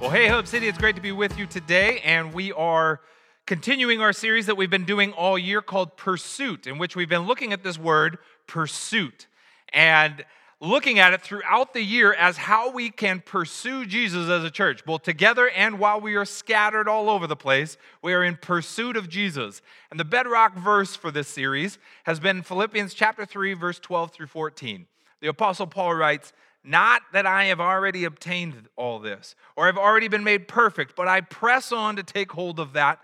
Well, hey, Hub City, it's great to be with you today, and we are continuing our series that we've been doing all year called Pursuit, in which we've been looking at this word, pursuit, and looking at it throughout the year as how we can pursue Jesus as a church, both together and while we are scattered all over the place. We are in pursuit of Jesus. And the bedrock verse for this series has been Philippians chapter 3, verse 12 through 14. The Apostle Paul writes, not that I have already obtained all this or have already been made perfect, but I press on to take hold of that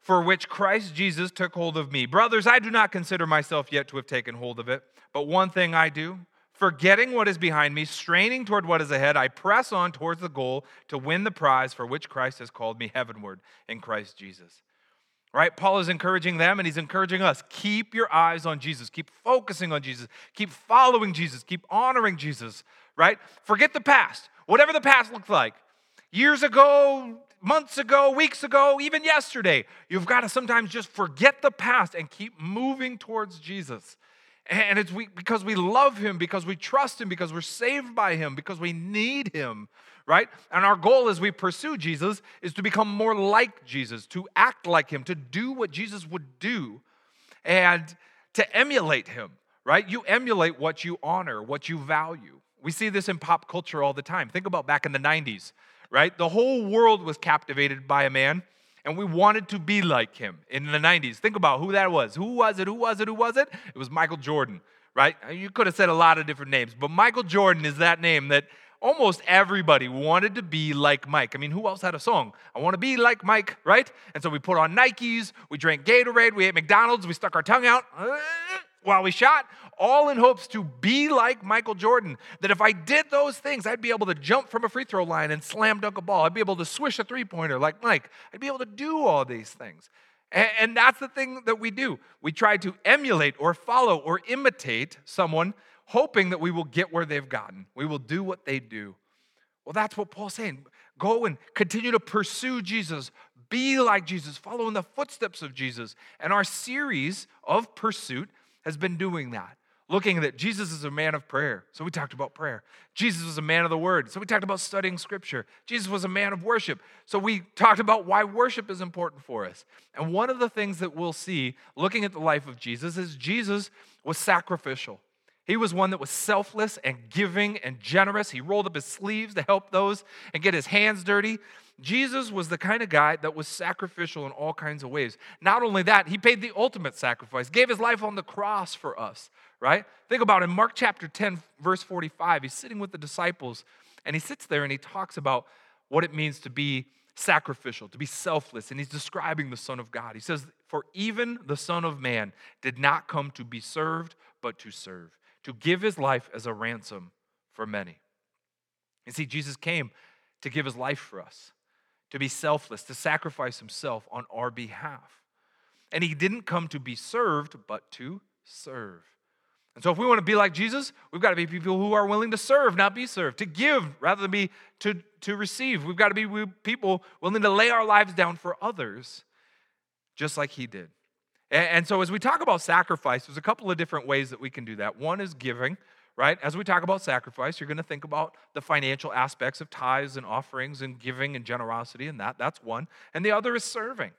for which Christ Jesus took hold of me. Brothers, I do not consider myself yet to have taken hold of it, but one thing I do, forgetting what is behind me, straining toward what is ahead, I press on towards the goal to win the prize for which Christ has called me heavenward in Christ Jesus. Right? Paul is encouraging them and he's encouraging us. Keep your eyes on Jesus. Keep focusing on Jesus. Keep following Jesus. Keep honoring Jesus, right? Forget the past. Whatever the past looked like. Years ago, months ago, weeks ago, even yesterday. You've got to sometimes just forget the past and keep moving towards Jesus. And it's we, because we love him, because we trust him, because we're saved by him, because we need him, right? And our goal as we pursue Jesus is to become more like Jesus, to act like him, to do what Jesus would do, and to emulate him, right? You emulate what you honor, what you value. We see this in pop culture all the time. Think about back in the 90s, right? The whole world was captivated by a man and we wanted to be like him in the 90s. Think about who that was. Who was it? Who was it? Who was it? It was Michael Jordan, right? You could have said a lot of different names, but Michael Jordan is that name that almost everybody wanted to be like Mike. I mean, who else had a song? I want to be like Mike, right? And so we put on Nikes, we drank Gatorade, we ate McDonald's, we stuck our tongue out uh, while we shot, all in hopes to be like Michael Jordan. That if I did those things, I'd be able to jump from a free throw line and slam dunk a ball. I'd be able to swish a three pointer like Mike. I'd be able to do all these things. And, that's the thing that we do. We try to emulate or follow or imitate someone hoping that we will get where they've gotten. We will do what they do. Well, that's what Paul's saying. Go and continue to pursue Jesus, be like Jesus, follow in the footsteps of Jesus. And our series of pursuit has been doing that. Looking that Jesus is a man of prayer. So we talked about prayer. Jesus was a man of the word. So we talked about studying scripture. Jesus was a man of worship. So we talked about why worship is important for us. And one of the things that we'll see looking at the life of Jesus is Jesus was sacrificial. He was one that was selfless and giving and generous. He rolled up his sleeves to help those and get his hands dirty. Jesus was the kind of guy that was sacrificial in all kinds of ways. Not only that, he paid the ultimate sacrifice, gave his life on the cross for us, right? Think about it. in Mark chapter 10, verse 45. He's sitting with the disciples and he sits there and he talks about what it means to be sacrificial, to be selfless. And he's describing the Son of God. He says, For even the Son of Man did not come to be served, but to serve to give his life as a ransom for many. You see, Jesus came to give his life for us, to be selfless, to sacrifice himself on our behalf. And he didn't come to be served, but to serve. And so, if we want to be like Jesus, we've got to be people who are willing to serve, not be served, to give rather than be to, to receive. We've got to be people willing to lay our lives down for others, just like he did. And so, as we talk about sacrifice, there's a couple of different ways that we can do that. One is giving, right? As we talk about sacrifice, you're going to think about the financial aspects of tithes and offerings and giving and generosity, and that. That's one. And the other is serving,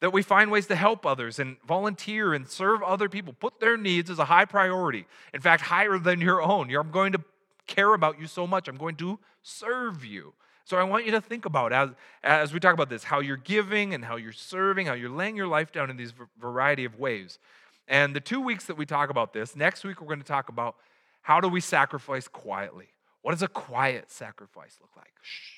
that we find ways to help others and volunteer and serve other people, put their needs as a high priority. In fact, higher than your own. I'm going to care about you so much, I'm going to serve you. So I want you to think about as, as we talk about this, how you're giving and how you're serving, how you're laying your life down in these variety of ways. And the two weeks that we talk about this, next week we're going to talk about how do we sacrifice quietly? What does a quiet sacrifice look like? Shh,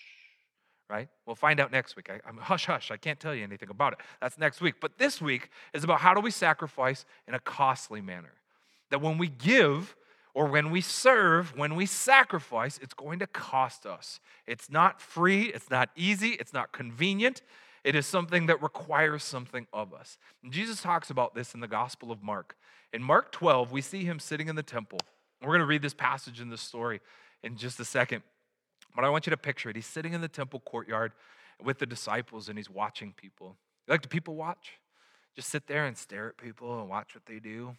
right? We'll find out next week. I, am hush hush. I can't tell you anything about it. That's next week. But this week is about how do we sacrifice in a costly manner? That when we give, or when we serve, when we sacrifice, it's going to cost us. It's not free, it's not easy, it's not convenient. It is something that requires something of us. And Jesus talks about this in the Gospel of Mark. In Mark 12, we see him sitting in the temple. We're going to read this passage in this story in just a second. But I want you to picture it. He's sitting in the temple courtyard with the disciples and he's watching people. You like to people watch? Just sit there and stare at people and watch what they do.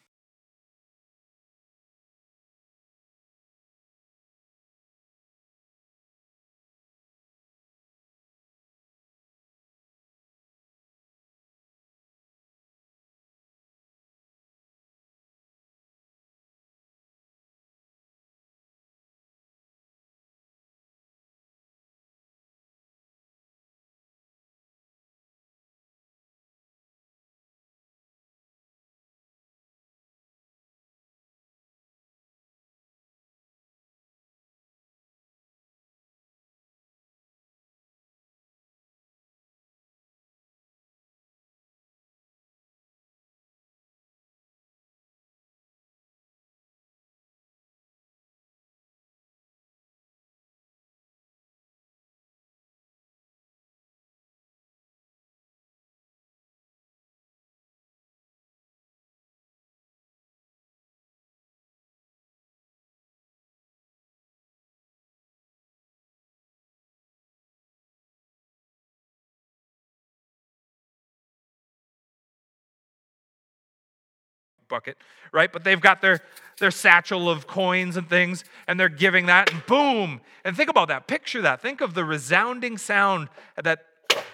Bucket, right? But they've got their, their satchel of coins and things, and they're giving that, and boom. And think about that. Picture that. Think of the resounding sound that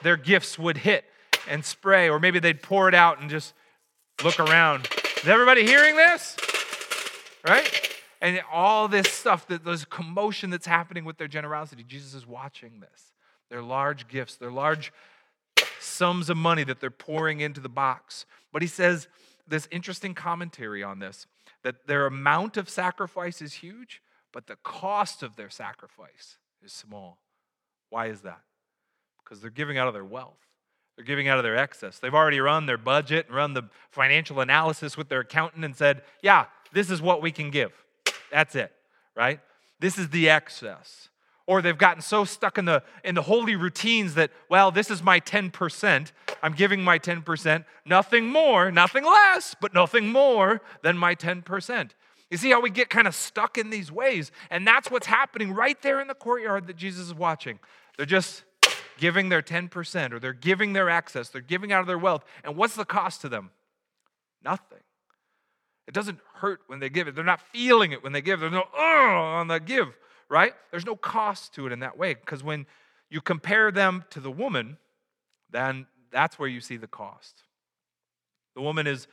their gifts would hit and spray, or maybe they'd pour it out and just look around. Is everybody hearing this? Right? And all this stuff, that there's commotion that's happening with their generosity. Jesus is watching this. Their large gifts, their large sums of money that they're pouring into the box. But he says this interesting commentary on this that their amount of sacrifice is huge, but the cost of their sacrifice is small. Why is that? Because they're giving out of their wealth. They're giving out of their excess. They've already run their budget and run the financial analysis with their accountant and said, yeah, this is what we can give. That's it, right? This is the excess or they've gotten so stuck in the in the holy routines that well this is my 10% i'm giving my 10% nothing more nothing less but nothing more than my 10% you see how we get kind of stuck in these ways? And that's what's happening right there in the courtyard that jesus is watching. They're just giving their 10% or they're giving their access they're giving out of their wealth. And what's the cost to them? Nothing. It doesn't hurt when they give it. They're not feeling it when they give. There's no oh on the give right? There's no cost to it in that way because when you compare them to the woman, then that's where you see the cost. The woman is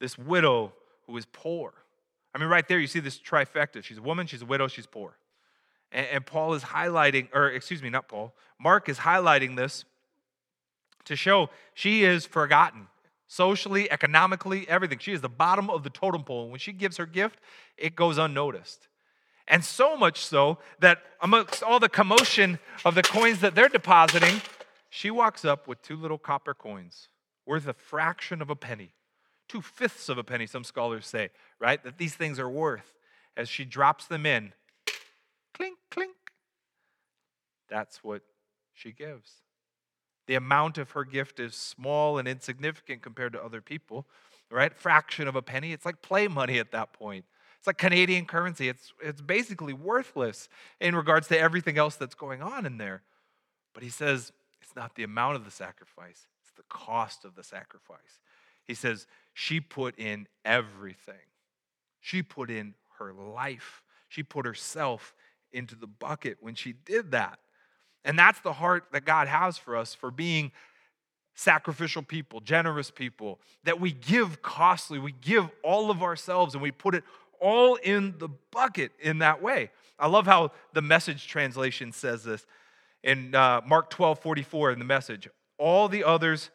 this widow who is poor. I mean, right there, you see this trifecta. She's a woman, she's a widow, she's poor. And, and Paul is highlighting, or excuse me, not Paul, Mark is highlighting this to show she is forgotten socially, economically, everything. She is the bottom of the totem pole. When she gives her gift, it goes unnoticed. And so much so that amongst all the commotion of the coins that they're depositing, she walks up with two little copper coins worth a fraction of a penny, two fifths of a penny, some scholars say, right? That these things are worth. As she drops them in, clink, clink. That's what she gives. The amount of her gift is small and insignificant compared to other people, right? Fraction of a penny. It's like play money at that point. It's like Canadian currency. It's, it's basically worthless in regards to everything else that's going on in there. But he says it's not the amount of the sacrifice, it's the cost of the sacrifice. He says she put in everything. She put in her life. She put herself into the bucket when she did that. And that's the heart that God has for us for being sacrificial people, generous people, that we give costly, we give all of ourselves and we put it all in the bucket in that way. I love how the message translation says this in uh, Mark 12 44 in the message. All the others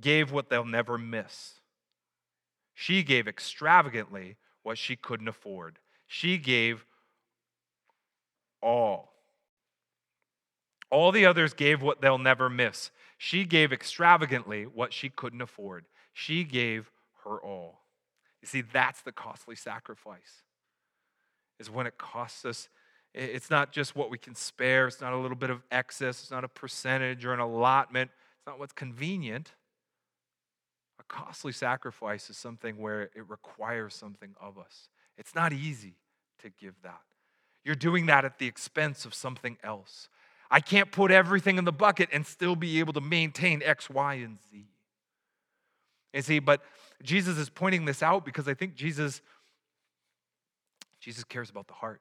gave what they'll never miss. She gave extravagantly what she couldn't afford. She gave all. All the others gave what they'll never miss. She gave extravagantly what she couldn't afford. She gave her all. You see, that's the costly sacrifice, is when it costs us. It's not just what we can spare, it's not a little bit of excess, it's not a percentage or an allotment, it's not what's convenient. A costly sacrifice is something where it requires something of us. It's not easy to give that. You're doing that at the expense of something else. I can't put everything in the bucket and still be able to maintain X, Y, and Z. You see, but Jesus is pointing this out because I think Jesus Jesus cares about the heart.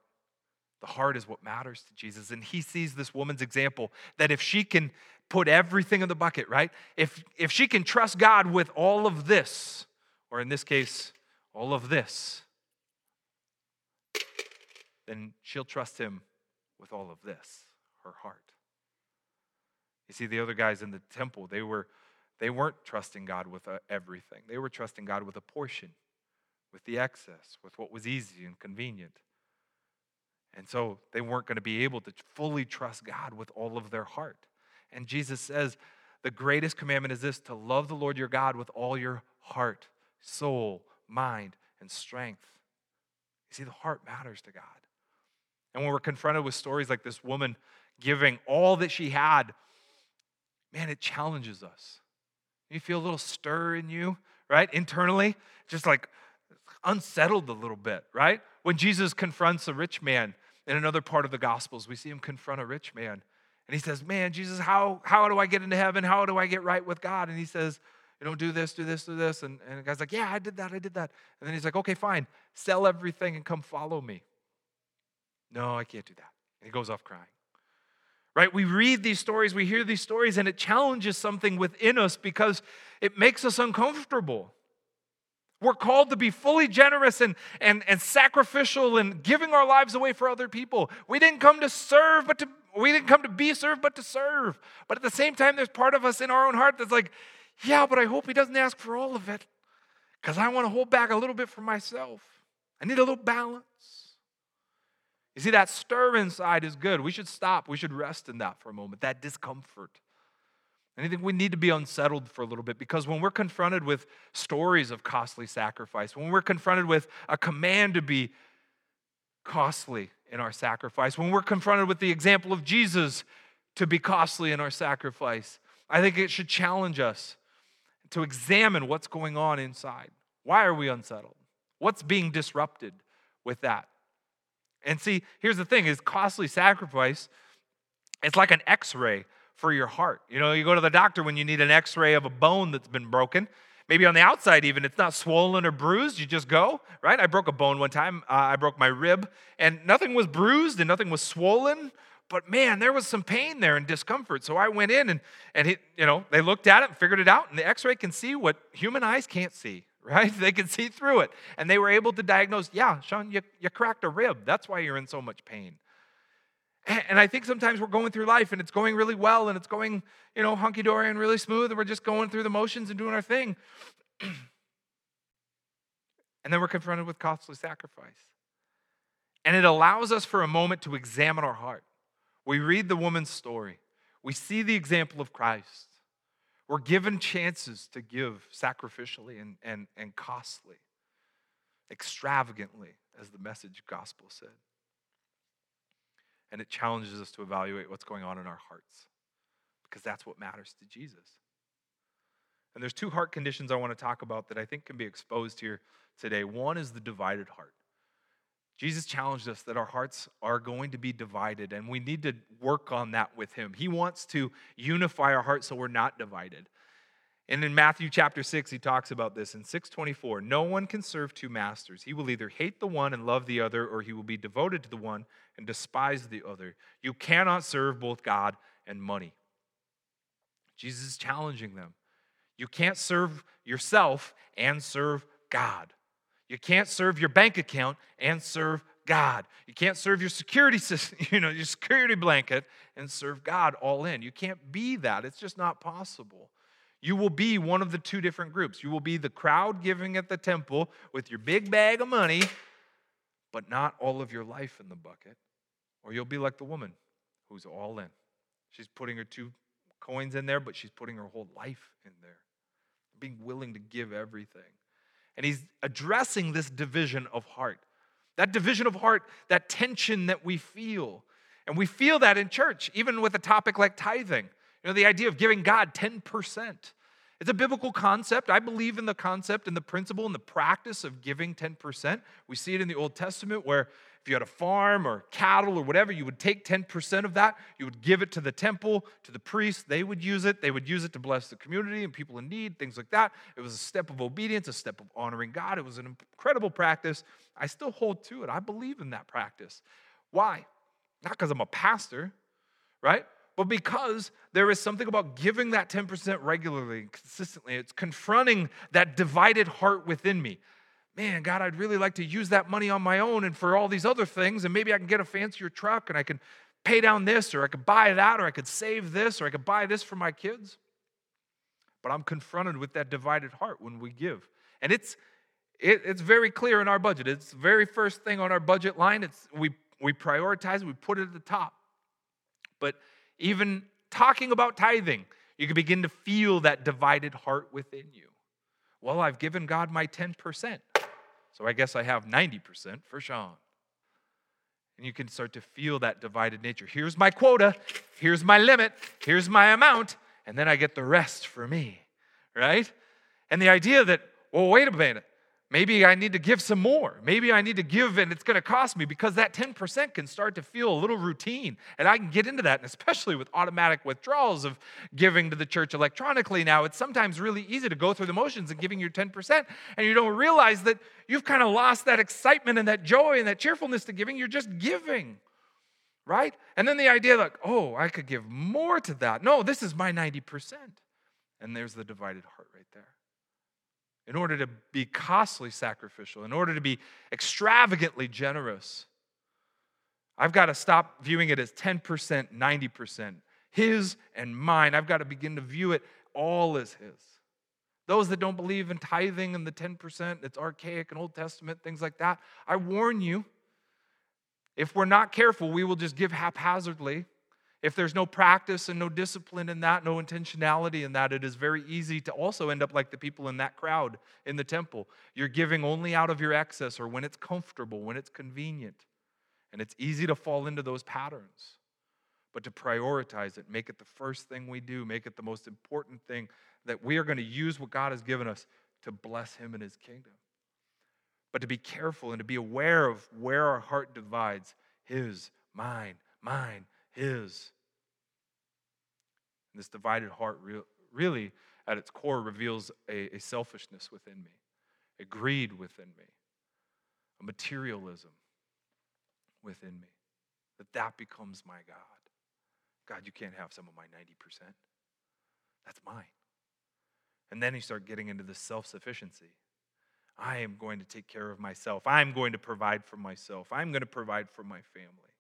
The heart is what matters to Jesus. And he sees this woman's example that if she can put everything in the bucket, right? If if she can trust God with all of this, or in this case, all of this, then she'll trust him with all of this, her heart. You see, the other guys in the temple, they were they weren't trusting God with uh, everything, they were trusting God with a portion, with the excess, with what was easy and convenient. And so they weren't going to be able to fully trust God with all of their heart. And Jesus says, the greatest commandment is this to love the Lord your God with all your heart, soul, mind, and strength. You see, the heart matters to God. And when we're confronted with stories like this woman giving all that she had, man, it challenges us. You feel a little stir in you, right? Internally, just like unsettled a little bit, right? When Jesus confronts a rich man in another part of the Gospels, we see him confront a rich man. And he says, Man, Jesus, how, how do I get into heaven? How do I get right with God? And he says, you know, do this, do this, do this. And, and the guy's like, yeah, I did that, I did that. And then he's like, okay, fine, sell everything and come follow me. No, I can't do that. And he goes off crying. Right? We read these stories, we hear these stories, and it challenges something within us because it makes us uncomfortable. We're called to be fully generous and, and, and sacrificial and giving our lives away for other people. We didn't come to serve, but to we didn't come to be served, but to serve. But at the same time, there's part of us in our own heart that's like, yeah, but I hope he doesn't ask for all of it. Because I want to hold back a little bit for myself. I need a little balance. You see, that stir inside is good. We should stop. We should rest in that for a moment, that discomfort. And I think we need to be unsettled for a little bit because when we're confronted with stories of costly sacrifice, when we're confronted with a command to be costly in our sacrifice, when we're confronted with the example of Jesus to be costly in our sacrifice, I think it should challenge us to examine what's going on inside. Why are we unsettled? What's being disrupted with that? And see, here's the thing is costly sacrifice, it's like an x-ray for your heart. You know, you go to the doctor when you need an x ray of a bone that's been broken. Maybe on the outside, even, it's not swollen or bruised. You just go, right? I broke a bone one time. Uh, I broke my rib, and nothing was bruised and nothing was swollen. But man, there was some pain there and discomfort. So I went in and, and he, you know, they looked at it and figured it out. And the x ray can see what human eyes can't see, right? They can see through it. And they were able to diagnose, yeah, Sean, you, you cracked a rib. That's why you're in so much pain. And I think sometimes we're going through life and it's going really well and it's going, you know, hunky dory and really smooth and we're just going through the motions and doing our thing. and then we're confronted with costly sacrifice. And it allows us for a moment to examine our heart. We read the woman's story, we see the example of Christ. We're given chances to give sacrificially and, and, and costly, extravagantly, as the message gospel said and it challenges us to evaluate what's going on in our hearts because that's what matters to Jesus. And there's two heart conditions I want to talk about that I think can be exposed here today. One is the divided heart. Jesus challenged us that our hearts are going to be divided, and we need to work on that with Him. He wants to unify our hearts so we're not divided. And in Matthew chapter 6, he talks about this in 624. No one can serve two masters. He will either hate the one and love the other, or he will be devoted to the one and despise the other. You cannot serve both God and money. Jesus is challenging them. You can't serve yourself and serve God. You can't serve your bank account and serve God. You can't serve your security system, you know, your security blanket and serve God all in. You can't be that. It's just not possible. You will be one of the two different groups. You will be the crowd giving at the temple with your big bag of money, but not all of your life in the bucket. Or you'll be like the woman who's all in. She's putting her two coins in there, but she's putting her whole life in there, being willing to give everything. And he's addressing this division of heart. That division of heart, that tension that we feel. And we feel that in church, even with a topic like tithing. You know, the idea of giving God 10%. It's a biblical concept. I believe in the concept and the principle and the practice of giving 10%. We see it in the Old Testament where if you had a farm or cattle or whatever, you would take 10% of that, you would give it to the temple, to the priests. They would use it. They would use it to bless the community and people in need, things like that. It was a step of obedience, a step of honoring God. It was an incredible practice. I still hold to it. I believe in that practice. Why? Not because I'm a pastor, right? but because there is something about giving that 10% regularly and consistently. It's confronting that divided heart within me. Man, God, I'd really like to use that money on my own and for all these other things, and maybe I can get a fancier truck and I can pay down this, or I could buy that, or I could save this, or I could buy this for my kids. But I'm confronted with that divided heart when we give. And it's it, it's very clear in our budget. It's the very first thing on our budget line. It's we we prioritize, we put it at the top. But even talking about tithing, you can begin to feel that divided heart within you. Well, I've given God my 10%, so I guess I have 90% for Sean. And you can start to feel that divided nature. Here's my quota, here's my limit, here's my amount, and then I get the rest for me, right? And the idea that, well, wait a minute, maybe I need to give some more. Maybe I need to give and it's going to cost me because that 10% can start to feel a little routine. And I can get into that. And especially with automatic withdrawals of giving to the church electronically now, it's sometimes really easy to go through the motions and giving your 10%. And you don't realize that you've kind of lost that excitement and that joy and that cheerfulness to giving. You're just giving. Right? And then the idea like, oh, I could give more to that. No, this is my 90%. And there's the divided heart right there in order to be costly sacrificial, in order to be extravagantly generous, I've got to stop viewing it as 10%, 90%, his and mine. I've got to begin to view it all as his. Those that don't believe in tithing and the 10%, it's archaic and Old Testament, things like that, I warn you, if we're not careful, we will just give haphazardly if there's no practice and no discipline in that, no intentionality in that, it is very easy to also end up like the people in that crowd in the temple. You're giving only out of your excess or when it's comfortable, when it's convenient. And it's easy to fall into those patterns. But to prioritize it, make it the first thing we do, make it the most important thing that we are going to use what God has given us to bless Him and His kingdom. But to be careful and to be aware of where our heart divides His, mine, mine, his. And this divided heart re- really, at its core, reveals a, a selfishness within me, a greed within me, a materialism within me. That that becomes my God. God, you can't have some of my 90%. That's mine. And then you start getting into the self sufficiency. I am going to take care of myself. I'm going to provide for myself. I'm going to provide for my family.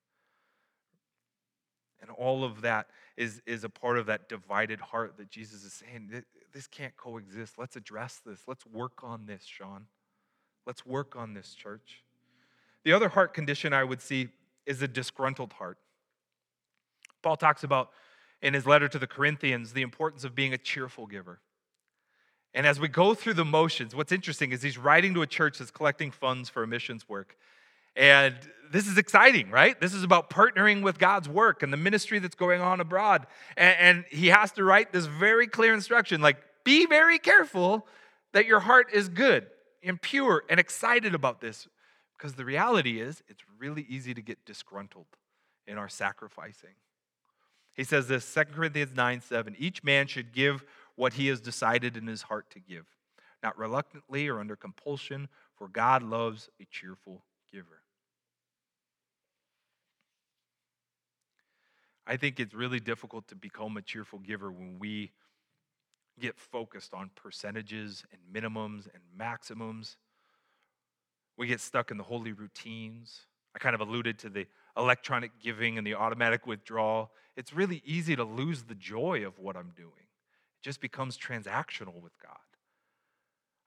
And all of that is, is a part of that divided heart that Jesus is saying, this can't coexist. Let's address this. Let's work on this, Sean. Let's work on this, church. The other heart condition I would see is a disgruntled heart. Paul talks about in his letter to the Corinthians the importance of being a cheerful giver. And as we go through the motions, what's interesting is he's writing to a church that's collecting funds for a missions work. And this is exciting, right? This is about partnering with God's work and the ministry that's going on abroad. And, and, he has to write this very clear instruction like, be very careful that your heart is good and pure and excited about this. Because the reality is, it's really easy to get disgruntled in our sacrificing. He says this 2 Corinthians 9 7 each man should give what he has decided in his heart to give, not reluctantly or under compulsion, for God loves a cheerful giver. I think it's really difficult to become a cheerful giver when we get focused on percentages and minimums and maximums. We get stuck in the holy routines. I kind of alluded to the electronic giving and the automatic withdrawal. It's really easy to lose the joy of what I'm doing. It just becomes transactional with God.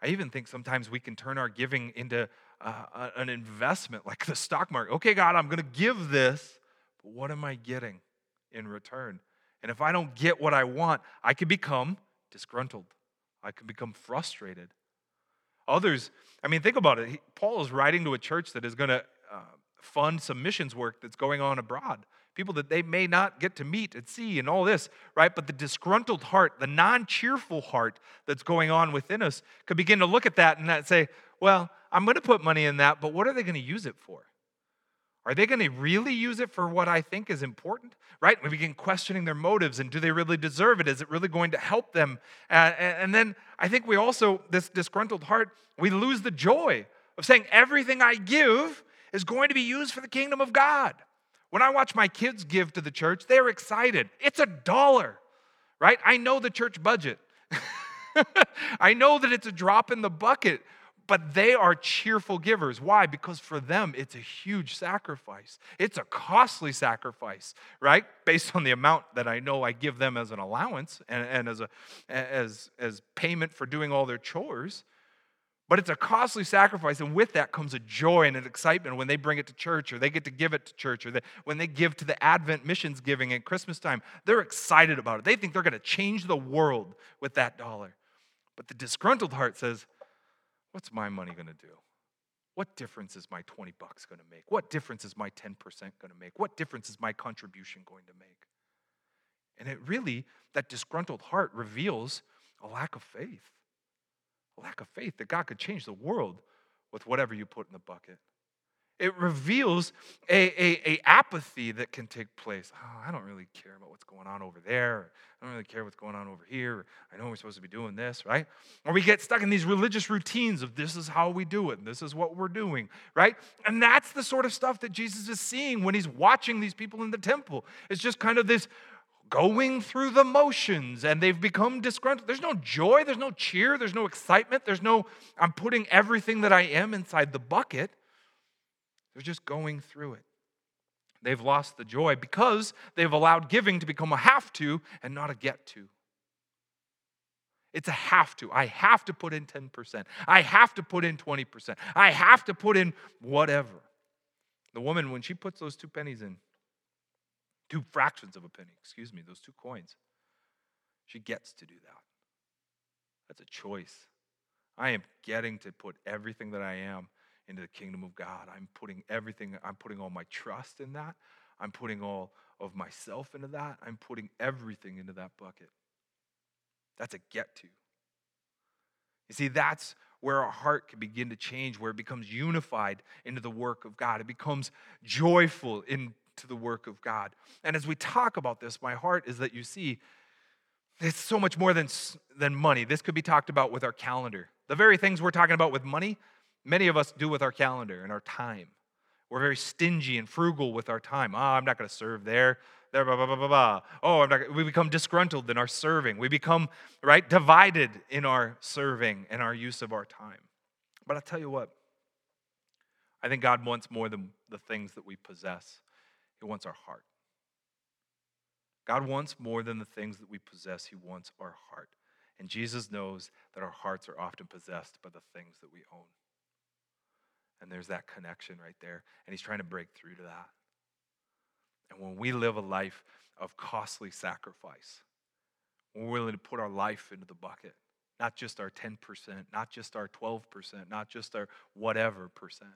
I even think sometimes we can turn our giving into uh, an investment like the stock market. Okay, God, I'm going to give this, but what am I getting? In return. And if I don't get what I want, I can become disgruntled. I can become frustrated. Others, I mean, think about it. He, Paul is writing to a church that is going to uh, fund some missions work that's going on abroad. People that they may not get to meet and see and all this, right? But the disgruntled heart, the non cheerful heart that's going on within us could begin to look at that and say, well, I'm going to put money in that, but what are they going to use it for? Are they going to really use it for what I think is important? Right? We begin questioning their motives and do they really deserve it? Is it really going to help them? Uh, and then I think we also, this disgruntled heart, we lose the joy of saying everything I give is going to be used for the kingdom of God. When I watch my kids give to the church, they're excited. It's a dollar, right? I know the church budget. I know that it's a drop in the bucket but they are cheerful givers. Why? Because for them, it's a huge sacrifice. It's a costly sacrifice, right? Based on the amount that I know I give them as an allowance and, and as, a, as, as payment for doing all their chores. But it's a costly sacrifice, and with that comes a joy and an excitement when they bring it to church or they get to give it to church or they, when they give to the Advent missions giving at Christmas time. They're excited about it. They think they're going to change the world with that dollar. But the disgruntled heart says, What's my money going to do? What difference is my 20 bucks going to make? What difference is my 10% going to make? What difference is my contribution going to make? And it really, that disgruntled heart reveals a lack of faith. A lack of faith that God could change the world with whatever you put in the bucket. It reveals a, a, a, apathy that can take place. Oh, I don't really care about what's going on over there. I don't really care what's going on over here. I know we're supposed to be doing this, right? Or we get stuck in these religious routines of this is how we do it, and this is what we're doing, right? And that's the sort of stuff that Jesus is seeing when he's watching these people in the temple. It's just kind of this going through the motions and they've become disgruntled. There's no joy, there's no cheer, there's no excitement, there's no, I'm putting everything that I am inside the bucket. They're just going through it. They've lost the joy because they've allowed giving to become a have to and not a get to. It's a have to. I have to put in 10%. I have to put in 20%. I have to put in whatever. The woman, when she puts those two pennies in, two fractions of a penny, excuse me, those two coins, she gets to do that. That's a choice. I am getting to put everything that I am into the kingdom of God. I'm putting everything, I'm putting all my trust in that. I'm putting all of myself into that. I'm putting everything into that bucket. That's a get to. You see, that's where our heart can begin to change, where it becomes unified into the work of God. It becomes joyful into the work of God. And as we talk about this, my heart is that you see it's so much more than, than money. This could be talked about with our calendar. The very things we're talking about with money, many of us do with our calendar and our time. We're very stingy and frugal with our time. Ah, oh, I'm not going to serve there. There, blah, blah, blah, blah, blah. Oh, I'm not, we become disgruntled in our serving. We become, right, divided in our serving and our use of our time. But I'll tell you what, I think God wants more than the things that we possess, He wants our heart. God wants more than the things that we possess, He wants our heart. And Jesus knows that our hearts are often possessed by the things that we own. And there's that connection right there. And he's trying to break through to that. And when we live a life of costly sacrifice, we're willing to put our life into the bucket, not just our 10%, not just our 12%, not just our whatever percent.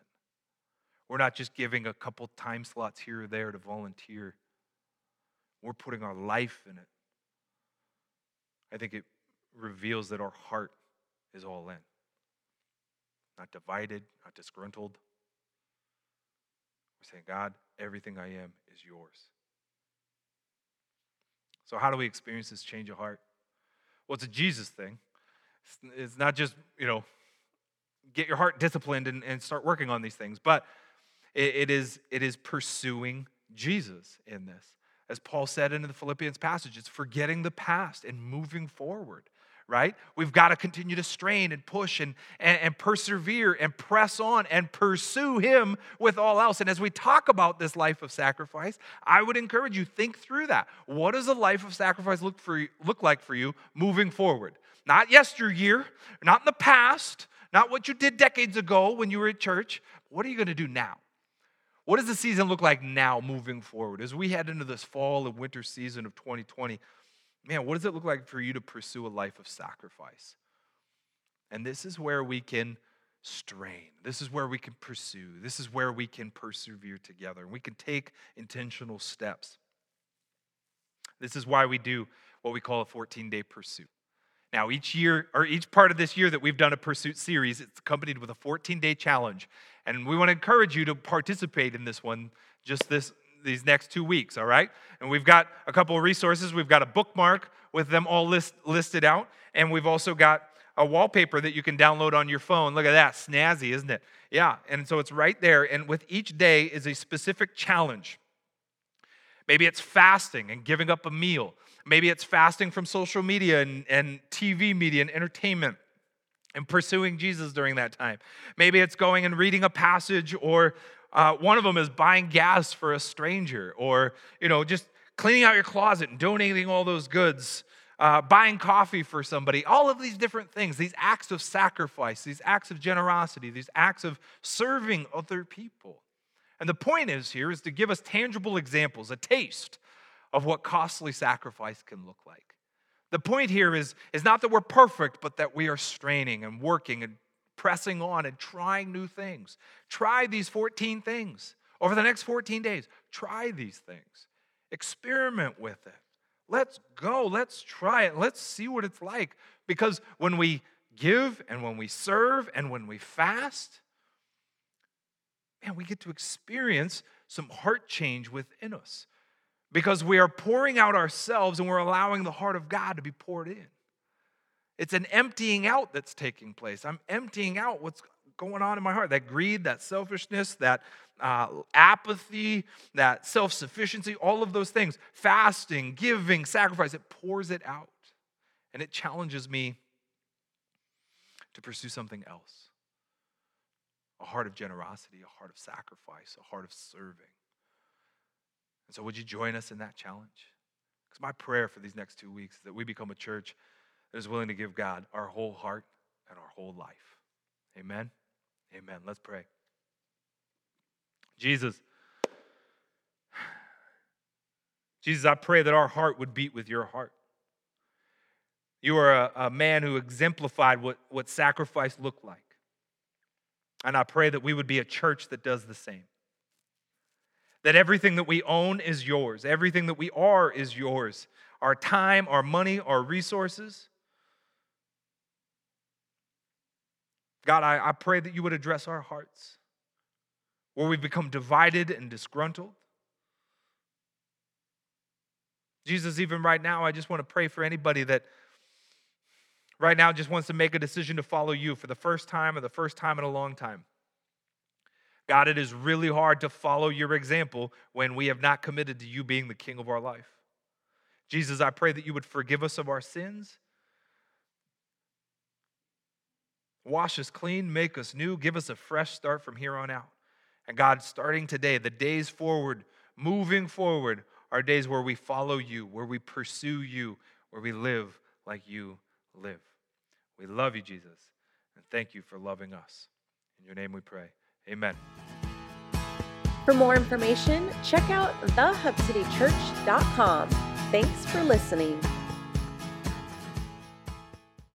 We're not just giving a couple time slots here or there to volunteer. We're putting our life in it. I think it reveals that our heart is all in not divided, not disgruntled. We're saying, God, everything I am is yours. So, how do we experience this change of heart? Well, it's a Jesus thing. It's not just, you know, get your heart disciplined and, and start working on these things, but it, it, is, it is pursuing Jesus in this. As Paul said in the Philippians passage, it's forgetting the past and moving forward right? We've got to continue to strain and push and, and, and, persevere and press on and pursue Him with all else. And as we talk about this life of sacrifice, I would encourage you think through that. What does a life of sacrifice look for look like for you moving forward? Not yesteryear, not in the past, not what you did decades ago when you were at church. What are you going to do now? What does the season look like now moving forward? As we head into this fall and winter season of 2020, man, what does it look like for you to pursue a life of sacrifice? And this is where we can strain. This is where we can pursue. This is where we can persevere together. We can take intentional steps. This is why we do what we call a 14 day pursuit. Now, each year, or each part of this year that we've done a pursuit series, it's accompanied with a 14 day challenge. And we want to encourage you to participate in this one just this these next two weeks, all right? And we've got a couple of resources. We've got a bookmark with them all list, listed out, and we've also got a wallpaper that you can download on your phone. Look at that, snazzy, isn't it? Yeah, and so it's right there, and with each day is a specific challenge. Maybe it's fasting and giving up a meal. Maybe it's fasting from social media and, and TV media and entertainment and pursuing Jesus during that time. Maybe it's going and reading a passage or uh, one of them is buying gas for a stranger, or you know, just cleaning out your closet and donating all those goods, uh, buying coffee for somebody. All of these different things, these acts of sacrifice, these acts of generosity, these acts of serving other people. And the point is here is to give us tangible examples, a taste of what costly sacrifice can look like. The point here is, is not that we're perfect, but that we are straining and working and pressing on and trying new things. Try these 14 things over the next 14 days. Try these things, experiment with it. Let's go. Let's try it. Let's see what it's like. Because when we give and when we serve and when we fast, man, we get to experience some heart change within us because we are pouring out ourselves and we're allowing the heart of God to be poured in. It's an emptying out that's taking place. I'm emptying out what's going on in my heart that greed, that selfishness, that uh, apathy, that self sufficiency, all of those things. Fasting, giving, sacrifice, it pours it out. And it challenges me to pursue something else a heart of generosity, a heart of sacrifice, a heart of serving. And so, would you join us in that challenge? Because my prayer for these next two weeks is that we become a church that is willing to give God our whole heart and our whole life. Amen. Amen. Let's pray. Jesus, Jesus, I pray that our heart would beat with your heart. You are a, a, man who exemplified what, what sacrifice looked like. And I pray that we would be a church that does the same. That everything that we own is yours, everything that we are is yours our time, our money, our resources. God, I, I pray that you would address our hearts where we've become divided and disgruntled. Jesus, even right now, I just want to pray for anybody that right now just wants to make a decision to follow you for the first time or the first time in a long time. God, it is really hard to follow your example when we have not committed to you being the king of our life. Jesus, I pray that you would forgive us of our sins Wash us clean, make us new, give us a fresh start from here on out. And God, starting today, the days forward, moving forward, are days where we follow you, where we pursue you, where we live like you live. We love you, Jesus, and thank you for loving us. In your name we pray. Amen. For more information, check out thehubcitychurch.com. Thanks for listening.